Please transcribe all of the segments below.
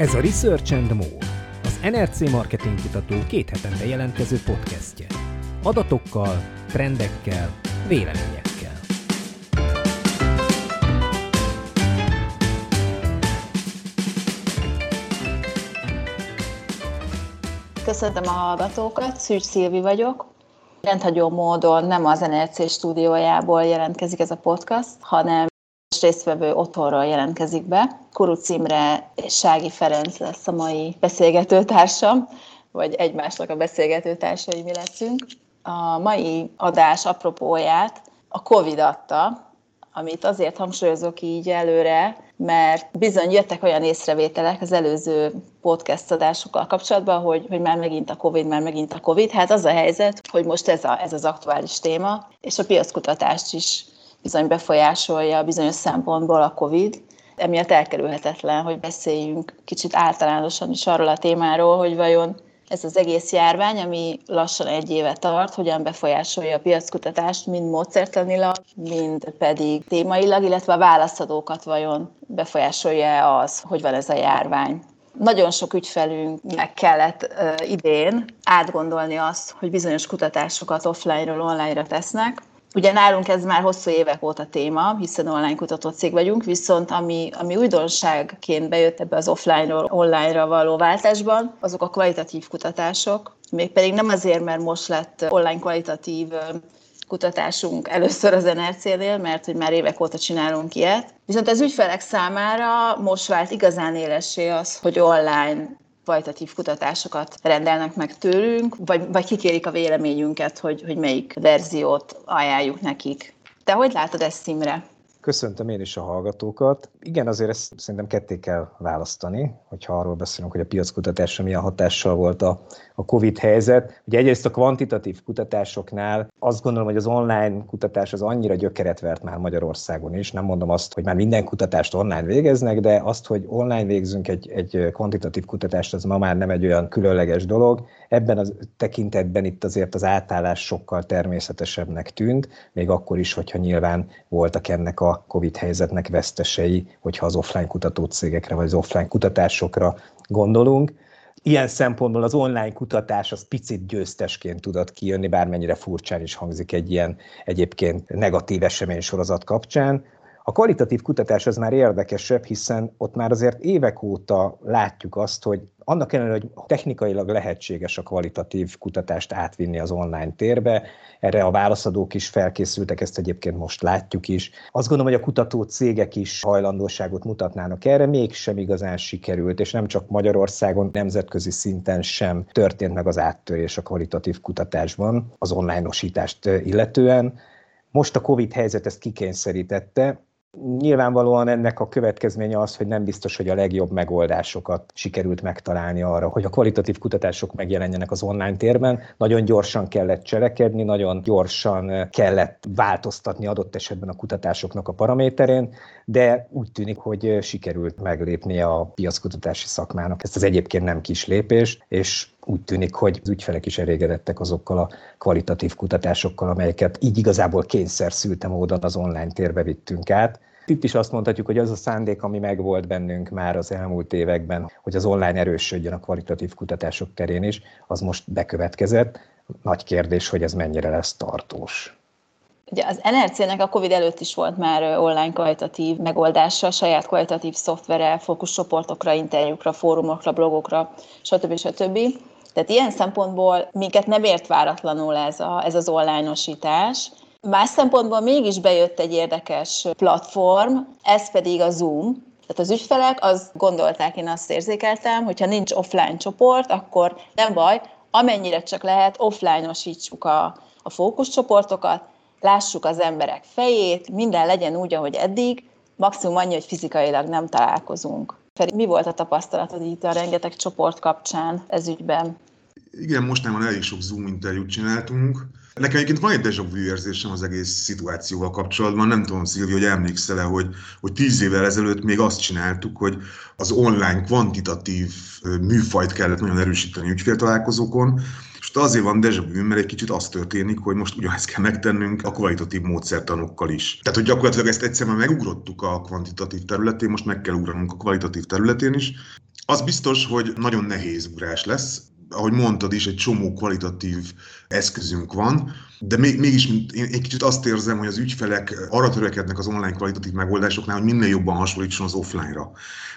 Ez a Research and More, az NRC Marketing Kutató két hetente jelentkező podcastje. Adatokkal, trendekkel, véleményekkel. Köszöntöm a hallgatókat, Szűcs Szilvi vagyok. Rendhagyó módon nem az NRC stúdiójából jelentkezik ez a podcast, hanem résztvevő otthonról jelentkezik be. Kuruc Imre Sági Ferenc lesz a mai beszélgetőtársam, vagy egymásnak a beszélgetőtársai mi leszünk. A mai adás apropóját a Covid adta, amit azért hangsúlyozok így előre, mert bizony jöttek olyan észrevételek az előző podcast adásokkal kapcsolatban, hogy, hogy már megint a Covid, már megint a Covid. Hát az a helyzet, hogy most ez, a, ez az aktuális téma, és a piackutatást is bizony befolyásolja bizonyos szempontból a COVID. Emiatt elkerülhetetlen, hogy beszéljünk kicsit általánosan is arról a témáról, hogy vajon ez az egész járvány, ami lassan egy éve tart, hogyan befolyásolja a piackutatást, mind módszertanilag, mind pedig témailag, illetve a válaszadókat vajon befolyásolja az, hogy van ez a járvány. Nagyon sok ügyfelünknek kellett uh, idén átgondolni azt, hogy bizonyos kutatásokat offline-ról online-ra tesznek, Ugye nálunk ez már hosszú évek óta téma, hiszen online kutató cég vagyunk, viszont ami, ami újdonságként bejött ebbe az offline-ról online-ra való váltásban, azok a kvalitatív kutatások, mégpedig nem azért, mert most lett online kvalitatív kutatásunk először az NRC-nél, mert hogy már évek óta csinálunk ilyet. Viszont az ügyfelek számára most vált igazán élessé az, hogy online kvalitatív kutatásokat rendelnek meg tőlünk, vagy, vagy kikérik a véleményünket, hogy, hogy melyik verziót ajánljuk nekik. Te hogy látod ezt, Szimre? Köszöntöm én is a hallgatókat. Igen, azért ezt szerintem ketté kell választani, hogyha arról beszélünk, hogy a piackutatásra milyen hatással volt a, a COVID helyzet. Ugye egyrészt a kvantitatív kutatásoknál azt gondolom, hogy az online kutatás az annyira gyökeret vert már Magyarországon is. Nem mondom azt, hogy már minden kutatást online végeznek, de azt, hogy online végzünk egy, egy kvantitatív kutatást, az ma már nem egy olyan különleges dolog. Ebben a tekintetben itt azért az átállás sokkal természetesebbnek tűnt, még akkor is, hogyha nyilván voltak ennek a COVID helyzetnek vesztesei, hogyha az offline kutató cégekre vagy az offline kutatásokra gondolunk. Ilyen szempontból az online kutatás az picit győztesként tudott kijönni, bármennyire furcsán is hangzik egy ilyen egyébként negatív esemény sorozat kapcsán. A kvalitatív kutatás az már érdekesebb, hiszen ott már azért évek óta látjuk azt, hogy annak ellenére, hogy technikailag lehetséges a kvalitatív kutatást átvinni az online térbe, erre a válaszadók is felkészültek, ezt egyébként most látjuk is. Azt gondolom, hogy a kutató cégek is hajlandóságot mutatnának erre, mégsem igazán sikerült, és nem csak Magyarországon, nemzetközi szinten sem történt meg az áttörés a kvalitatív kutatásban az online-osítást illetően. Most a COVID helyzet ezt kikényszerítette, Nyilvánvalóan ennek a következménye az, hogy nem biztos, hogy a legjobb megoldásokat sikerült megtalálni arra, hogy a kvalitatív kutatások megjelenjenek az online térben. Nagyon gyorsan kellett cselekedni, nagyon gyorsan kellett változtatni adott esetben a kutatásoknak a paraméterén, de úgy tűnik, hogy sikerült meglépnie a piackutatási szakmának ezt az egyébként nem kis lépést, és úgy tűnik, hogy az ügyfelek is elégedettek azokkal a kvalitatív kutatásokkal, amelyeket így igazából kényszer szülte módon az online térbe vittünk át. Itt is azt mondhatjuk, hogy az a szándék, ami megvolt bennünk már az elmúlt években, hogy az online erősödjön a kvalitatív kutatások terén is, az most bekövetkezett. Nagy kérdés, hogy ez mennyire lesz tartós. Ugye az NRC-nek a COVID előtt is volt már online kvalitatív megoldása, saját kvalitatív szoftvere, fókuszcsoportokra, interjúkra, fórumokra, blogokra, stb. stb. Tehát ilyen szempontból minket nem ért váratlanul ez, a, ez az online-osítás. Más szempontból mégis bejött egy érdekes platform, ez pedig a Zoom, tehát az ügyfelek azt gondolták, én azt érzékeltem, hogyha nincs offline csoport, akkor nem baj, amennyire csak lehet, offline-osítsuk a, a fókuszcsoportokat, lássuk az emberek fejét, minden legyen úgy, ahogy eddig, maximum annyi, hogy fizikailag nem találkozunk. Feri, mi volt a tapasztalatod itt a rengeteg csoport kapcsán ez ügyben? Igen, mostanában elég sok Zoom interjút csináltunk. Nekem egyébként van egy deja vu érzésem az egész szituációval kapcsolatban. Nem tudom, Szilvi, hogy emlékszel-e, hogy, hogy tíz évvel ezelőtt még azt csináltuk, hogy az online kvantitatív műfajt kellett nagyon erősíteni ügyféltalálkozókon, és azért van deja vu, mert egy kicsit az történik, hogy most ugyanezt kell megtennünk a kvalitatív módszertanokkal is. Tehát, hogy gyakorlatilag ezt egyszerűen megugrottuk a kvantitatív területén, most meg kell ugranunk a kvalitatív területén is. Az biztos, hogy nagyon nehéz ugrás lesz. Ahogy mondtad is, egy csomó kvalitatív eszközünk van, de még, mégis én egy kicsit azt érzem, hogy az ügyfelek arra törekednek az online kvalitatív megoldásoknál, hogy minél jobban hasonlítson az offline-ra.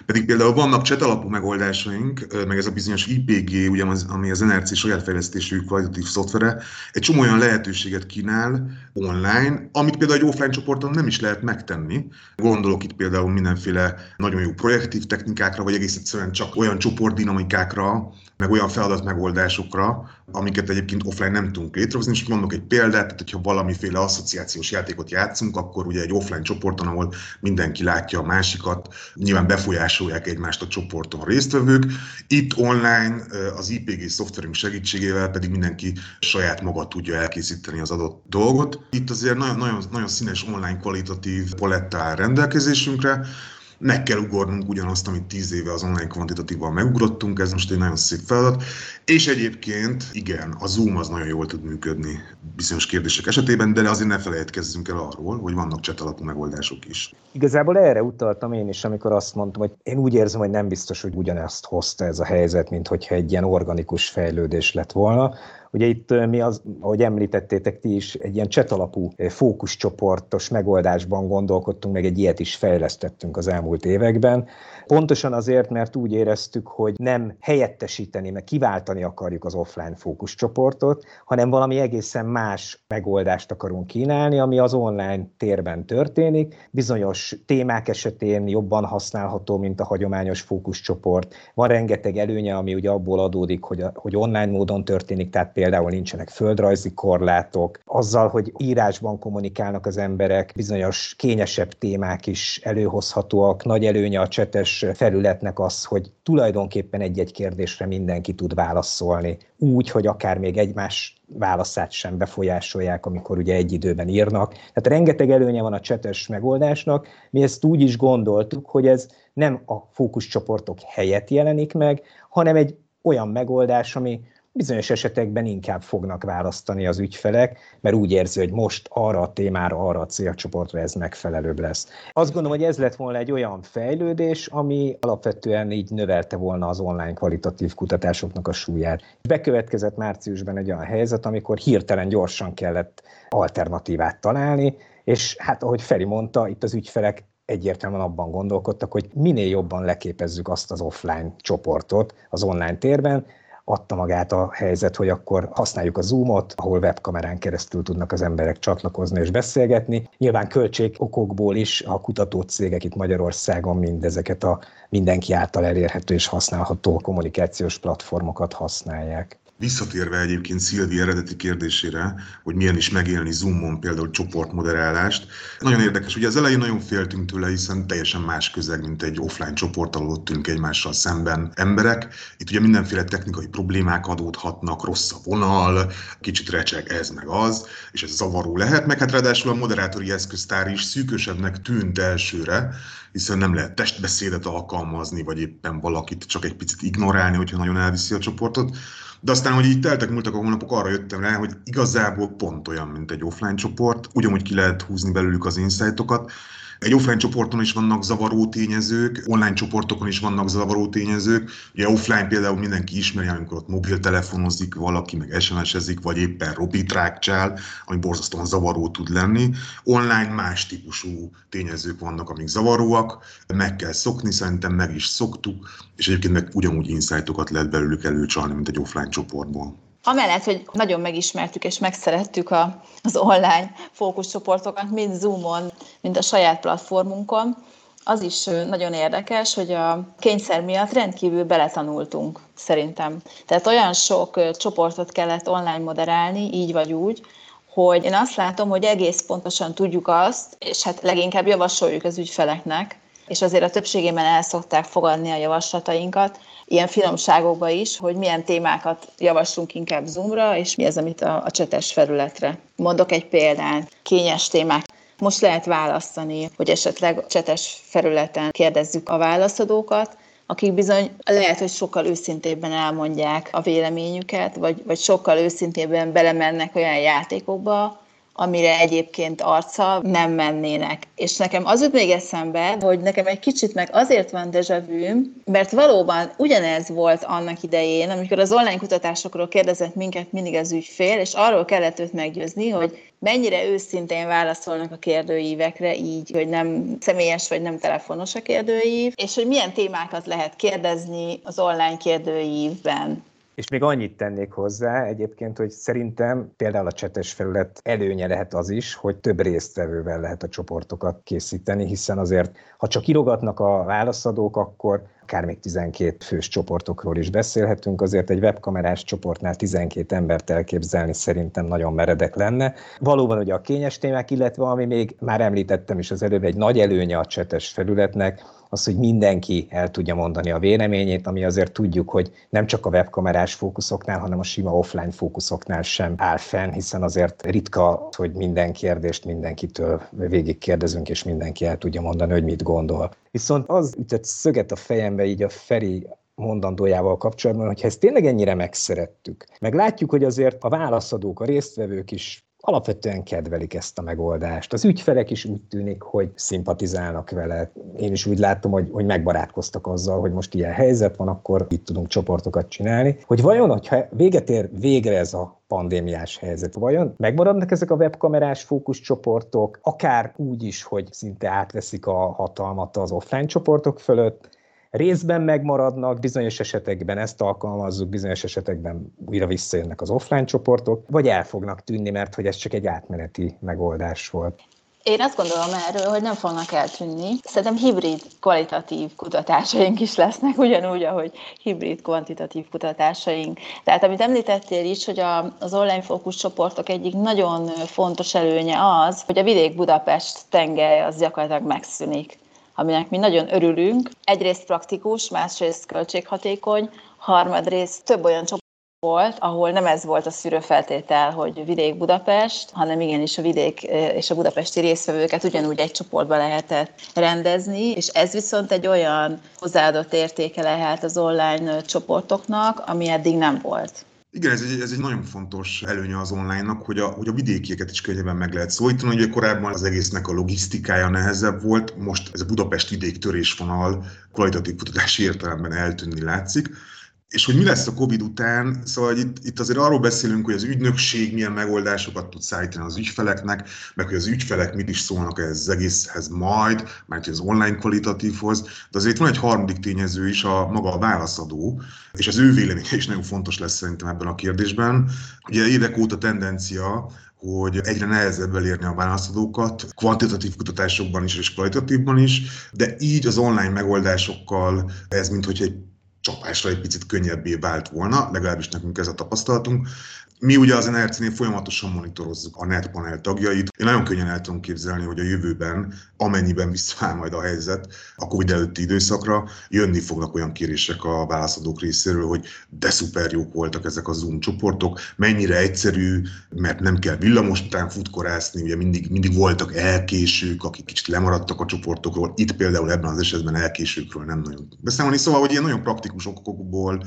Pedig például vannak chat alapú megoldásaink, meg ez a bizonyos IPG, ugye, ami az NRC saját fejlesztésű kvalitatív szoftvere, egy csomó olyan lehetőséget kínál online, amit például egy offline csoporton nem is lehet megtenni. Gondolok itt például mindenféle nagyon jó projektív technikákra, vagy egész egyszerűen csak olyan csoportdinamikákra, meg olyan feladatmegoldásokra, amiket egyébként offline nem tudunk létrehozni, és mondok egy példát, tehát hogyha valamiféle asszociációs játékot játszunk, akkor ugye egy offline csoporton, ahol mindenki látja a másikat, nyilván befolyásolják egymást a csoporton a résztvevők. Itt online az IPG szoftverünk segítségével pedig mindenki saját maga tudja elkészíteni az adott dolgot. Itt azért nagyon, nagyon, nagyon színes online kvalitatív paletta áll rendelkezésünkre, meg kell ugornunk ugyanazt, amit tíz éve az online kvantitatívan megugrottunk, ez most egy nagyon szép feladat. És egyébként, igen, a Zoom az nagyon jól tud működni bizonyos kérdések esetében, de azért ne felejtkezzünk el arról, hogy vannak chat alapú megoldások is. Igazából erre utaltam én is, amikor azt mondtam, hogy én úgy érzem, hogy nem biztos, hogy ugyanezt hozta ez a helyzet, mint hogyha egy ilyen organikus fejlődés lett volna, Ugye itt mi az, ahogy említettétek ti is, egy ilyen alapú fókuszcsoportos megoldásban gondolkodtunk, meg egy ilyet is fejlesztettünk az elmúlt években. Pontosan azért, mert úgy éreztük, hogy nem helyettesíteni, meg kiváltani akarjuk az offline fókuszcsoportot, hanem valami egészen más megoldást akarunk kínálni, ami az online térben történik. Bizonyos témák esetén jobban használható, mint a hagyományos fókuszcsoport. Van rengeteg előnye, ami ugye abból adódik, hogy, a, hogy online módon történik, tehát például nincsenek földrajzi korlátok. Azzal, hogy írásban kommunikálnak az emberek, bizonyos kényesebb témák is előhozhatóak. Nagy előnye a csetes felületnek az, hogy tulajdonképpen egy-egy kérdésre mindenki tud válaszolni, úgy, hogy akár még egymás válaszát sem befolyásolják, amikor ugye egy időben írnak. Tehát rengeteg előnye van a csetes megoldásnak. Mi ezt úgy is gondoltuk, hogy ez nem a fókuszcsoportok helyett jelenik meg, hanem egy olyan megoldás, ami bizonyos esetekben inkább fognak választani az ügyfelek, mert úgy érzi, hogy most arra a témára, arra a célcsoportra ez megfelelőbb lesz. Azt gondolom, hogy ez lett volna egy olyan fejlődés, ami alapvetően így növelte volna az online kvalitatív kutatásoknak a súlyát. Bekövetkezett márciusban egy olyan helyzet, amikor hirtelen gyorsan kellett alternatívát találni, és hát ahogy Feri mondta, itt az ügyfelek egyértelműen abban gondolkodtak, hogy minél jobban leképezzük azt az offline csoportot az online térben, adta magát a helyzet, hogy akkor használjuk a Zoomot, ahol webkamerán keresztül tudnak az emberek csatlakozni és beszélgetni. Nyilván költség okokból is a kutatócégek itt Magyarországon mindezeket a mindenki által elérhető és használható kommunikációs platformokat használják. Visszatérve egyébként Szilvi eredeti kérdésére, hogy milyen is megélni Zoomon például csoportmoderálást, nagyon érdekes. Ugye az elején nagyon féltünk tőle, hiszen teljesen más közeg, mint egy offline csoport, ahol ott ülünk egymással szemben emberek. Itt ugye mindenféle technikai problémák adódhatnak, rossz a vonal, kicsit recseg ez meg az, és ez zavaró lehet, meg hát ráadásul a moderátori eszköztár is szűkösebbnek tűnt elsőre, hiszen nem lehet testbeszédet alkalmazni, vagy éppen valakit csak egy picit ignorálni, hogyha nagyon elviszi a csoportot. De aztán, hogy így teltek múltak a hónapok, arra jöttem rá, hogy igazából pont olyan, mint egy offline csoport, ugyanúgy ki lehet húzni belőlük az insightokat, egy offline csoporton is vannak zavaró tényezők, online csoportokon is vannak zavaró tényezők. Ugye offline például mindenki ismeri, amikor ott mobiltelefonozik valaki, meg SMS-ezik, vagy éppen robitrákcsál, ami borzasztóan zavaró tud lenni. Online más típusú tényezők vannak, amik zavaróak, meg kell szokni, szerintem meg is szoktuk, és egyébként meg ugyanúgy insightokat lehet belőlük előcsalni, mint egy offline csoportból. Amellett, hogy nagyon megismertük és megszerettük a, az online fókuszcsoportokat, mind Zoomon, mind a saját platformunkon, az is nagyon érdekes, hogy a kényszer miatt rendkívül beletanultunk, szerintem. Tehát olyan sok csoportot kellett online moderálni, így vagy úgy, hogy én azt látom, hogy egész pontosan tudjuk azt, és hát leginkább javasoljuk az ügyfeleknek, és azért a többségében el szokták fogadni a javaslatainkat, ilyen finomságokba is, hogy milyen témákat javaslunk inkább Zoomra, és mi az, amit a, a csetes felületre. Mondok egy példát, kényes témák. Most lehet választani, hogy esetleg csetes felületen kérdezzük a válaszadókat, akik bizony lehet, hogy sokkal őszintébben elmondják a véleményüket, vagy, vagy sokkal őszintébben belemennek olyan játékokba, amire egyébként arca nem mennének. És nekem az jut még eszembe, hogy nekem egy kicsit meg azért van deja vu, mert valóban ugyanez volt annak idején, amikor az online kutatásokról kérdezett minket mindig az ügyfél, és arról kellett őt meggyőzni, hogy mennyire őszintén válaszolnak a kérdőívekre, így, hogy nem személyes vagy nem telefonos a kérdőív, és hogy milyen témákat lehet kérdezni az online kérdőívben. És még annyit tennék hozzá egyébként, hogy szerintem például a csetes felület előnye lehet az is, hogy több résztvevővel lehet a csoportokat készíteni, hiszen azért, ha csak irogatnak a válaszadók, akkor akár még 12 fős csoportokról is beszélhetünk, azért egy webkamerás csoportnál 12 embert elképzelni szerintem nagyon meredek lenne. Valóban ugye a kényes témák, illetve ami még már említettem is az előbb, egy nagy előnye a csetes felületnek, az, hogy mindenki el tudja mondani a véleményét, ami azért tudjuk, hogy nem csak a webkamerás fókuszoknál, hanem a sima offline fókuszoknál sem áll fenn, hiszen azért ritka, hogy minden kérdést mindenkitől végig kérdezünk, és mindenki el tudja mondani, hogy mit gondol. Viszont az ütött szöget a fejembe így a Feri mondandójával kapcsolatban, hogy ezt tényleg ennyire megszerettük. Meg látjuk, hogy azért a válaszadók, a résztvevők is alapvetően kedvelik ezt a megoldást. Az ügyfelek is úgy tűnik, hogy szimpatizálnak vele. Én is úgy látom, hogy, hogy megbarátkoztak azzal, hogy most ilyen helyzet van, akkor itt tudunk csoportokat csinálni. Hogy vajon, hogyha véget ér végre ez a pandémiás helyzet. Vajon megmaradnak ezek a webkamerás fókuszcsoportok, akár úgy is, hogy szinte átveszik a hatalmat az offline csoportok fölött, részben megmaradnak, bizonyos esetekben ezt alkalmazzuk, bizonyos esetekben újra visszajönnek az offline csoportok, vagy el fognak tűnni, mert hogy ez csak egy átmeneti megoldás volt. Én azt gondolom erről, hogy nem fognak eltűnni. Szerintem hibrid kvalitatív kutatásaink is lesznek, ugyanúgy, ahogy hibrid kvantitatív kutatásaink. Tehát amit említettél is, hogy a, az online fókusz csoportok egyik nagyon fontos előnye az, hogy a vidék Budapest tengely az gyakorlatilag megszűnik aminek mi nagyon örülünk. Egyrészt praktikus, másrészt költséghatékony, harmadrészt több olyan csoport volt, ahol nem ez volt a szűrőfeltétel, hogy vidék Budapest, hanem igenis a vidék és a budapesti részvevőket ugyanúgy egy csoportba lehetett rendezni, és ez viszont egy olyan hozzáadott értéke lehet az online csoportoknak, ami eddig nem volt. Igen, ez egy, ez egy nagyon fontos előnye az online-nak, hogy a, hogy a vidékieket is könnyebben meg lehet szólítani. Ugye korábban az egésznek a logisztikája nehezebb volt, most ez a Budapest vidék törésvonal kvalitatív kutatási értelemben eltűnni látszik. És hogy mi lesz a COVID után, szóval itt, itt azért arról beszélünk, hogy az ügynökség milyen megoldásokat tud szállítani az ügyfeleknek, meg hogy az ügyfelek mit is szólnak ez az egészhez majd, mert az online kvalitatívhoz, de azért van egy harmadik tényező is, a maga a válaszadó, és az ő véleménye is nagyon fontos lesz szerintem ebben a kérdésben. Ugye évek óta tendencia, hogy egyre nehezebb elérni a válaszadókat, kvantitatív kutatásokban is és kvalitatívban is, de így az online megoldásokkal ez mint hogy egy csapásra egy picit könnyebbé vált volna, legalábbis nekünk ez a tapasztalatunk. Mi ugye az NRC-nél folyamatosan monitorozzuk a netpanel tagjait. Én nagyon könnyen el tudom képzelni, hogy a jövőben, amennyiben visszaáll majd a helyzet a COVID előtti időszakra, jönni fognak olyan kérések a válaszadók részéről, hogy de szuper jók voltak ezek a Zoom csoportok, mennyire egyszerű, mert nem kell villamos után futkorászni, ugye mindig, mindig voltak elkésők, akik kicsit lemaradtak a csoportokról. Itt például ebben az esetben elkésőkről nem nagyon beszélni. Szóval, hogy ilyen nagyon praktikus okokból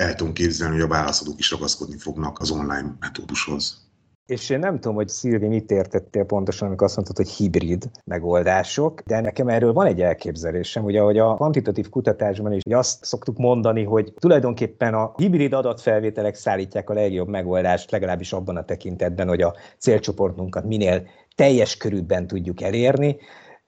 el tudom képzelni, hogy a válaszadók is ragaszkodni fognak az online metódushoz. És én nem tudom, hogy Szilvi mit értettél pontosan, amikor azt mondtad, hogy hibrid megoldások, de nekem erről van egy elképzelésem, ugye, hogy a kvantitatív kutatásban is azt szoktuk mondani, hogy tulajdonképpen a hibrid adatfelvételek szállítják a legjobb megoldást, legalábbis abban a tekintetben, hogy a célcsoportunkat minél teljes körülben tudjuk elérni,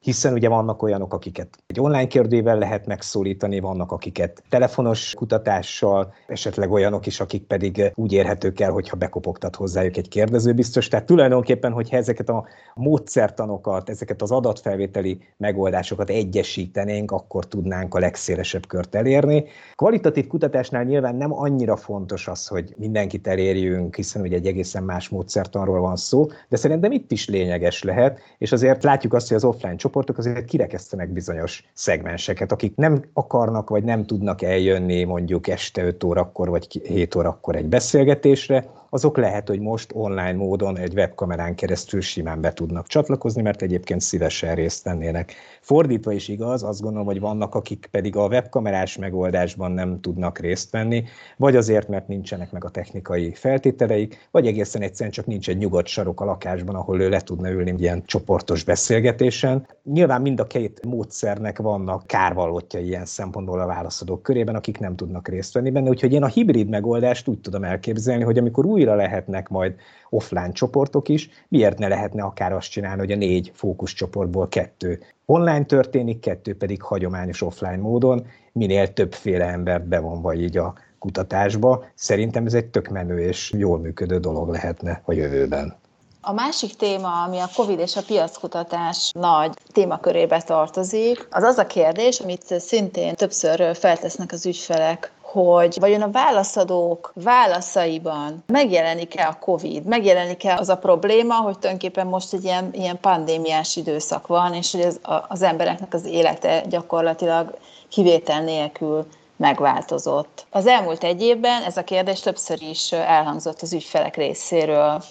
hiszen ugye vannak olyanok, akiket egy online kérdővel lehet megszólítani, vannak akiket telefonos kutatással, esetleg olyanok is, akik pedig úgy érhetők el, hogyha bekopogtat hozzájuk egy kérdező biztos. Tehát tulajdonképpen, hogyha ezeket a módszertanokat, ezeket az adatfelvételi megoldásokat egyesítenénk, akkor tudnánk a legszélesebb kört elérni. Kvalitatív kutatásnál nyilván nem annyira fontos az, hogy mindenkit elérjünk, hiszen ugye egy egészen más módszertanról van szó, de szerintem itt is lényeges lehet, és azért látjuk azt, hogy az offline csoportok azért kirekesztenek bizonyos szegmenseket, akik nem akarnak vagy nem tudnak eljönni mondjuk este 5 órakor vagy 7 órakor egy beszélgetésre, azok lehet, hogy most online módon egy webkamerán keresztül simán be tudnak csatlakozni, mert egyébként szívesen részt vennének. Fordítva is igaz, azt gondolom, hogy vannak, akik pedig a webkamerás megoldásban nem tudnak részt venni, vagy azért, mert nincsenek meg a technikai feltételeik, vagy egészen egyszerűen csak nincs egy nyugodt sarok a lakásban, ahol ő le tudna ülni ilyen csoportos beszélgetésen. Nyilván mind a két módszernek vannak kárvalótja ilyen szempontból a válaszadók körében, akik nem tudnak részt venni benne, úgyhogy én a hibrid megoldást úgy tudom elképzelni, hogy amikor újra lehetnek majd offline csoportok is, miért ne lehetne akár azt csinálni, hogy a négy fókuszcsoportból kettő online történik, kettő pedig hagyományos offline módon, minél többféle embert bevonva így a kutatásba. Szerintem ez egy tök menő és jól működő dolog lehetne a jövőben. A másik téma, ami a COVID és a piackutatás nagy témakörébe tartozik, az az a kérdés, amit szintén többször feltesznek az ügyfelek, hogy vajon a válaszadók válaszaiban megjelenik-e a COVID, megjelenik-e az a probléma, hogy tulajdonképpen most egy ilyen, ilyen pandémiás időszak van, és hogy az, az embereknek az élete gyakorlatilag kivétel nélkül megváltozott. Az elmúlt egy évben ez a kérdés többször is elhangzott az ügyfelek részéről.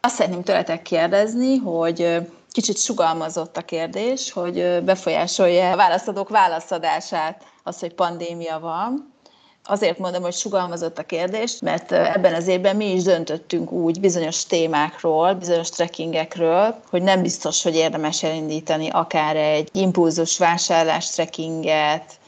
Azt szeretném tőletek kérdezni, hogy kicsit sugalmazott a kérdés, hogy befolyásolja a válaszadók válaszadását az, hogy pandémia van. Azért mondom, hogy sugalmazott a kérdés, mert ebben az évben mi is döntöttünk úgy bizonyos témákról, bizonyos trekkingekről, hogy nem biztos, hogy érdemes elindítani akár egy impulzus vásárlás trekkinget,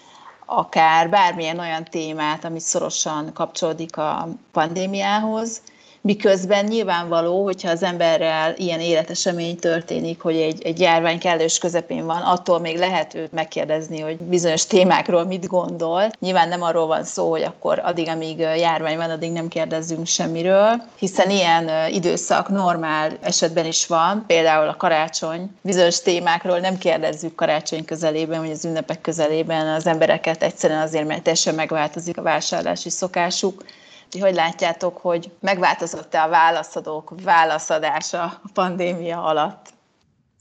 akár bármilyen olyan témát, ami szorosan kapcsolódik a pandémiához, miközben nyilvánvaló, hogyha az emberrel ilyen életesemény történik, hogy egy, egy járvány kellős közepén van, attól még lehet őt megkérdezni, hogy bizonyos témákról mit gondol. Nyilván nem arról van szó, hogy akkor addig, amíg járvány van, addig nem kérdezzünk semmiről, hiszen ilyen időszak normál esetben is van, például a karácsony. Bizonyos témákról nem kérdezzük karácsony közelében, vagy az ünnepek közelében az embereket egyszerűen azért, mert teljesen megváltozik a vásárlási szokásuk ti hogy látjátok, hogy megváltozott-e a válaszadók válaszadása a pandémia alatt?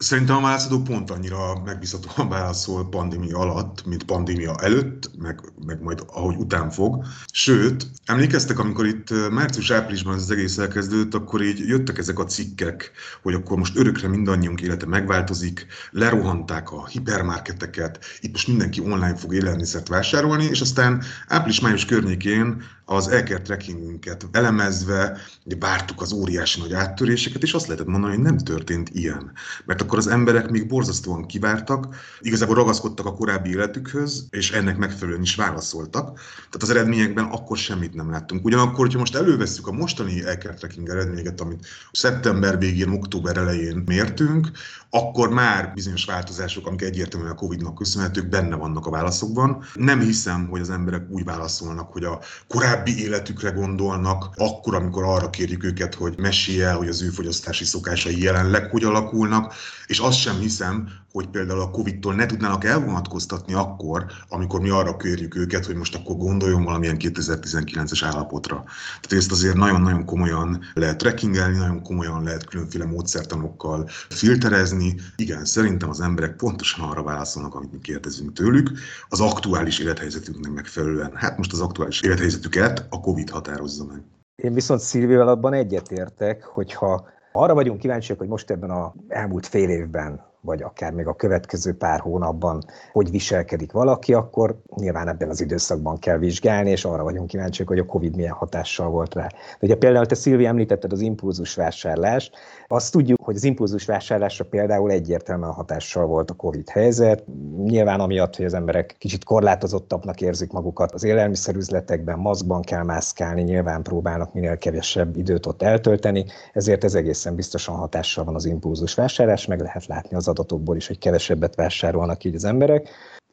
Szerintem a válaszadó pont annyira megbízhatóan válaszol pandémia alatt, mint pandémia előtt, meg, meg majd ahogy után fog. Sőt, emlékeztek, amikor itt március-áprilisban az egész elkezdődött, akkor így jöttek ezek a cikkek, hogy akkor most örökre mindannyiunk élete megváltozik, lerohanták a hipermarketeket, itt most mindenki online fog élelmiszert vásárolni, és aztán április-május környékén az elker trackingünket elemezve, ugye vártuk az óriási nagy áttöréseket, és azt lehetett mondani, hogy nem történt ilyen. Mert akkor az emberek még borzasztóan kivártak, igazából ragaszkodtak a korábbi életükhöz, és ennek megfelelően is válaszoltak. Tehát az eredményekben akkor semmit nem láttunk. Ugyanakkor, hogyha most elővesszük a mostani elker tracking eredményeket, amit szeptember végén, október elején mértünk, akkor már bizonyos változások, amik egyértelműen a Covid-nak köszönhetők, benne vannak a válaszokban. Nem hiszem, hogy az emberek úgy válaszolnak, hogy a korábbi életükre gondolnak, akkor, amikor arra kérjük őket, hogy mesélj el, hogy az ő fogyasztási szokásai jelenleg hogy alakulnak, és azt sem hiszem, hogy például a Covid-tól ne tudnának elvonatkoztatni akkor, amikor mi arra kérjük őket, hogy most akkor gondoljon valamilyen 2019-es állapotra. Tehát ezt azért nagyon-nagyon komolyan lehet trackingelni, nagyon komolyan lehet különféle módszertanokkal filterezni. Igen, szerintem az emberek pontosan arra válaszolnak, amit mi kérdezünk tőlük, az aktuális élethelyzetünknek megfelelően. Hát most az aktuális élethelyzetüket a Covid határozza meg. Én viszont Szilvivel abban egyetértek, hogyha arra vagyunk kíváncsiak, hogy most ebben a elmúlt fél évben vagy akár még a következő pár hónapban hogy viselkedik valaki, akkor nyilván ebben az időszakban kell vizsgálni, és arra vagyunk kíváncsiak, hogy a COVID milyen hatással volt rá. De ugye például te Szilvi említetted az impulzus vásárlást, azt tudjuk, hogy az impulzus vásárlásra például egyértelműen hatással volt a COVID helyzet. Nyilván amiatt, hogy az emberek kicsit korlátozottabbnak érzik magukat az élelmiszerüzletekben, maszkban kell mászkálni, nyilván próbálnak minél kevesebb időt ott eltölteni, ezért ez egészen biztosan hatással van az impulzus vásárlás, meg lehet látni az adatokból is, hogy kevesebbet vásárolnak így az emberek.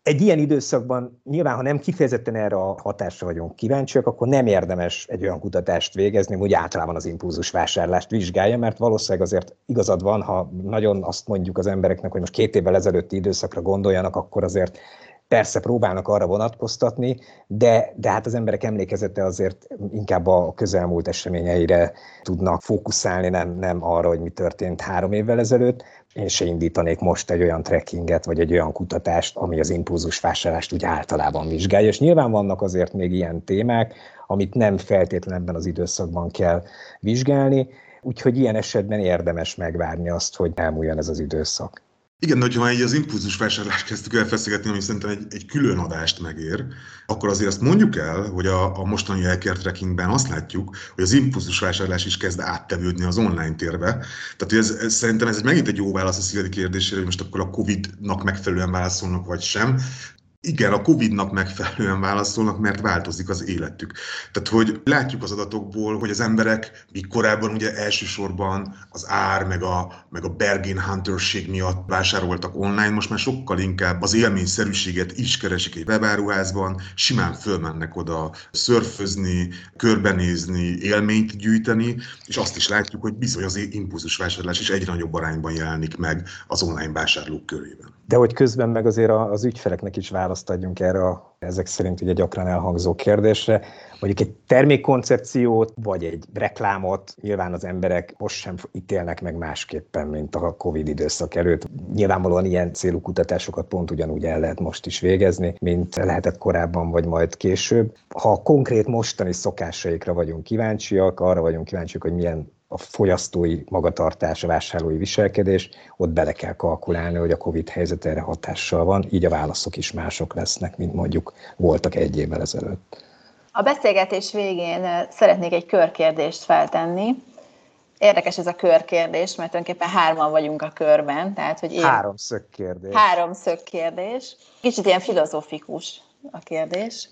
Egy ilyen időszakban nyilván, ha nem kifejezetten erre a hatásra vagyunk kíváncsiak, akkor nem érdemes egy olyan kutatást végezni, hogy általában az impulzus vásárlást vizsgálja, mert valószínűleg azért igazad van, ha nagyon azt mondjuk az embereknek, hogy most két évvel ezelőtti időszakra gondoljanak, akkor azért persze próbálnak arra vonatkoztatni, de, de hát az emberek emlékezete azért inkább a közelmúlt eseményeire tudnak fókuszálni, nem, nem arra, hogy mi történt három évvel ezelőtt. Én se indítanék most egy olyan trekkinget, vagy egy olyan kutatást, ami az impulzus vásárlást úgy általában vizsgálja. És nyilván vannak azért még ilyen témák, amit nem feltétlenül ebben az időszakban kell vizsgálni, úgyhogy ilyen esetben érdemes megvárni azt, hogy elmúljon ez az időszak. Igen, de hogyha egy az impulzus vásárlást kezdtük el feszegetni, ami szerintem egy, egy külön adást megér, akkor azért azt mondjuk el, hogy a, a mostani elkért trackingben azt látjuk, hogy az impulzus vásárlás is kezd áttevődni az online térbe. Tehát ez, ez, szerintem ez megint egy jó válasz a Szilvi kérdésére, hogy most akkor a Covid-nak megfelelően válaszolnak, vagy sem igen, a Covid-nak megfelelően válaszolnak, mert változik az életük. Tehát, hogy látjuk az adatokból, hogy az emberek, míg korábban ugye elsősorban az ár, meg a, meg a bargain hunterség miatt vásároltak online, most már sokkal inkább az élményszerűséget is keresik egy webáruházban, simán fölmennek oda szörfözni, körbenézni, élményt gyűjteni, és azt is látjuk, hogy bizony az impulzus vásárlás is egyre nagyobb arányban jelenik meg az online vásárlók körében. De hogy közben meg azért az ügyfeleknek is válasz választ adjunk erre a ezek szerint ugye gyakran elhangzó kérdésre. Mondjuk egy termékkoncepciót, vagy egy reklámot nyilván az emberek most sem ítélnek meg másképpen, mint a Covid időszak előtt. Nyilvánvalóan ilyen célú kutatásokat pont ugyanúgy el lehet most is végezni, mint lehetett korábban, vagy majd később. Ha konkrét mostani szokásaikra vagyunk kíváncsiak, arra vagyunk kíváncsiak, hogy milyen a fogyasztói magatartás, a vásárlói viselkedés, ott bele kell kalkulálni, hogy a COVID helyzet erre hatással van, így a válaszok is mások lesznek, mint mondjuk voltak egy évvel ezelőtt. A beszélgetés végén szeretnék egy körkérdést feltenni. Érdekes ez a körkérdés, mert tulajdonképpen hárman vagyunk a körben. Tehát, hogy én... Háromszög kérdés. Háromszög kérdés. Kicsit ilyen filozofikus a kérdés,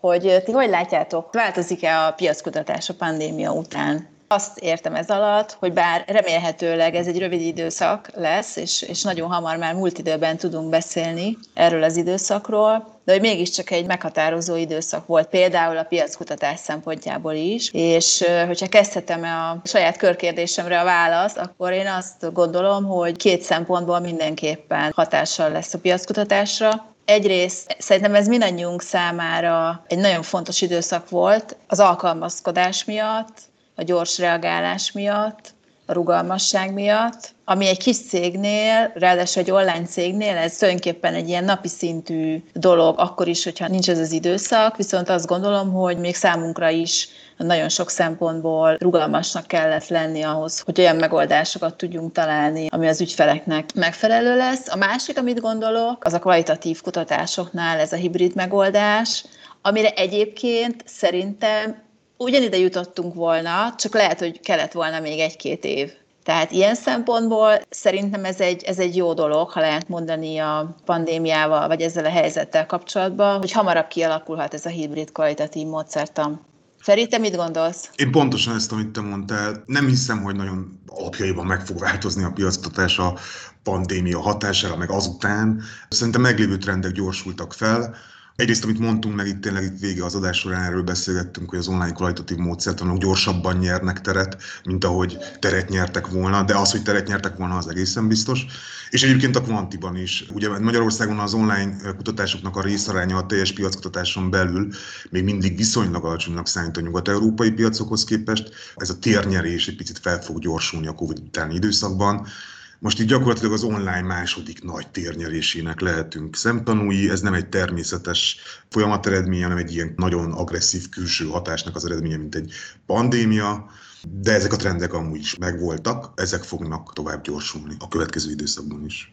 hogy ti hogy látjátok, változik-e a piackutatás a pandémia után? Azt értem ez alatt, hogy bár remélhetőleg ez egy rövid időszak lesz, és, és nagyon hamar már múlt időben tudunk beszélni erről az időszakról, de hogy mégiscsak egy meghatározó időszak volt, például a piackutatás szempontjából is, és hogyha kezdhetem a saját körkérdésemre a választ, akkor én azt gondolom, hogy két szempontból mindenképpen hatással lesz a piackutatásra. Egyrészt szerintem ez mindannyiunk számára egy nagyon fontos időszak volt az alkalmazkodás miatt, a gyors reagálás miatt, a rugalmasság miatt, ami egy kis cégnél, ráadásul egy online cégnél, ez tulajdonképpen egy ilyen napi szintű dolog, akkor is, hogyha nincs ez az időszak, viszont azt gondolom, hogy még számunkra is nagyon sok szempontból rugalmasnak kellett lenni ahhoz, hogy olyan megoldásokat tudjunk találni, ami az ügyfeleknek megfelelő lesz. A másik, amit gondolok, az a kvalitatív kutatásoknál ez a hibrid megoldás, amire egyébként szerintem ugyanide jutottunk volna, csak lehet, hogy kellett volna még egy-két év. Tehát ilyen szempontból szerintem ez egy, ez egy jó dolog, ha lehet mondani a pandémiával, vagy ezzel a helyzettel kapcsolatban, hogy hamarabb kialakulhat ez a hibrid kvalitatív módszertan. Feri, te mit gondolsz? Én pontosan ezt, amit te mondtál, nem hiszem, hogy nagyon alapjaiban meg fog változni a piactatás a pandémia hatására, meg azután. Szerintem meglévő trendek gyorsultak fel, Egyrészt, amit mondtunk, meg itt tényleg itt vége az adás során erről beszélgettünk, hogy az online kvalitatív módszertanok gyorsabban nyernek teret, mint ahogy teret nyertek volna, de az, hogy teret nyertek volna, az egészen biztos. És egyébként a kvantiban is. Ugye Magyarországon az online kutatásoknak a részaránya a teljes piackutatáson belül még mindig viszonylag alacsonynak számít a nyugat-európai piacokhoz képest. Ez a térnyerés egy picit fel fog gyorsulni a Covid utáni időszakban most így gyakorlatilag az online második nagy térnyerésének lehetünk szemtanúi, ez nem egy természetes folyamat eredménye, hanem egy ilyen nagyon agresszív külső hatásnak az eredménye, mint egy pandémia, de ezek a trendek amúgy is megvoltak, ezek fognak tovább gyorsulni a következő időszakban is.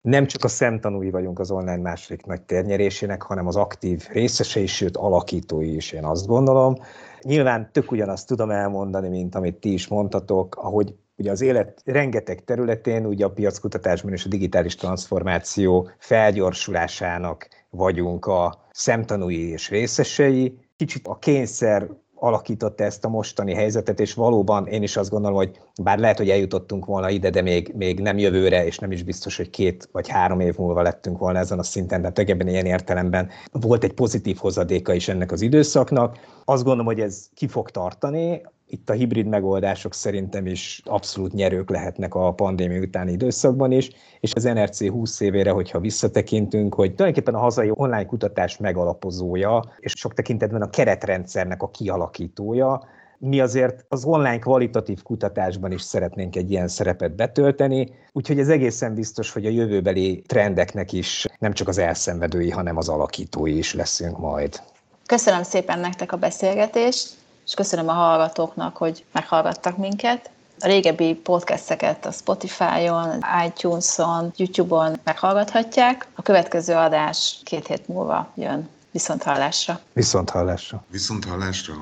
Nem csak a szemtanúi vagyunk az online második nagy térnyerésének, hanem az aktív részesei, sőt alakítói is, én azt gondolom. Nyilván tök ugyanazt tudom elmondani, mint amit ti is mondtatok, ahogy ugye az élet rengeteg területén, ugye a piackutatásban és a digitális transformáció felgyorsulásának vagyunk a szemtanúi és részesei. Kicsit a kényszer alakította ezt a mostani helyzetet, és valóban én is azt gondolom, hogy bár lehet, hogy eljutottunk volna ide, de még, még nem jövőre, és nem is biztos, hogy két vagy három év múlva lettünk volna ezen a szinten, de ebben ilyen értelemben volt egy pozitív hozadéka is ennek az időszaknak. Azt gondolom, hogy ez ki fog tartani, itt a hibrid megoldások szerintem is abszolút nyerők lehetnek a pandémia utáni időszakban is, és az NRC 20 évére, hogyha visszatekintünk, hogy tulajdonképpen a hazai online kutatás megalapozója, és sok tekintetben a keretrendszernek a kialakítója, mi azért az online kvalitatív kutatásban is szeretnénk egy ilyen szerepet betölteni, úgyhogy ez egészen biztos, hogy a jövőbeli trendeknek is nem csak az elszenvedői, hanem az alakítói is leszünk majd. Köszönöm szépen nektek a beszélgetést, és köszönöm a hallgatóknak, hogy meghallgattak minket. A régebbi podcasteket a Spotify-on, iTunes-on, YouTube-on meghallgathatják. A következő adás két hét múlva jön. Viszont hallásra. Viszont hallásra. Viszont hallásra.